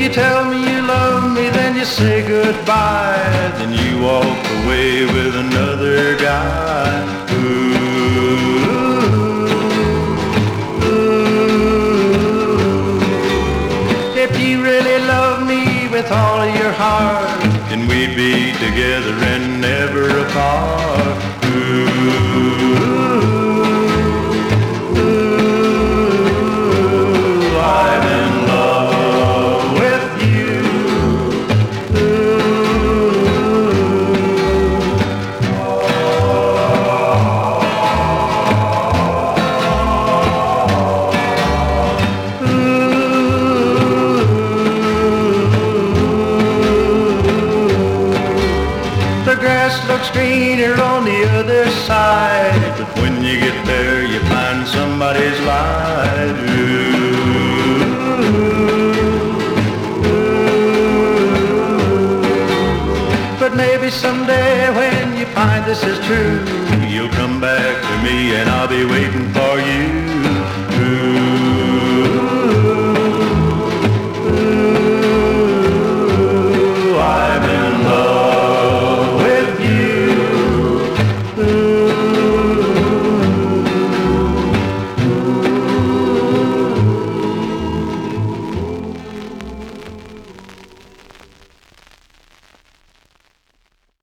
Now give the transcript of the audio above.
You tell me you love me, then you say goodbye. Then you walk away with another guy. Ooh. If you really love me with all of your heart, then we'd be together and never apart. Looks greener on the other side, but when you get there, you find somebody's light. Ooh. But maybe someday when you find this is true, you'll come back to me and I'll be waiting for you.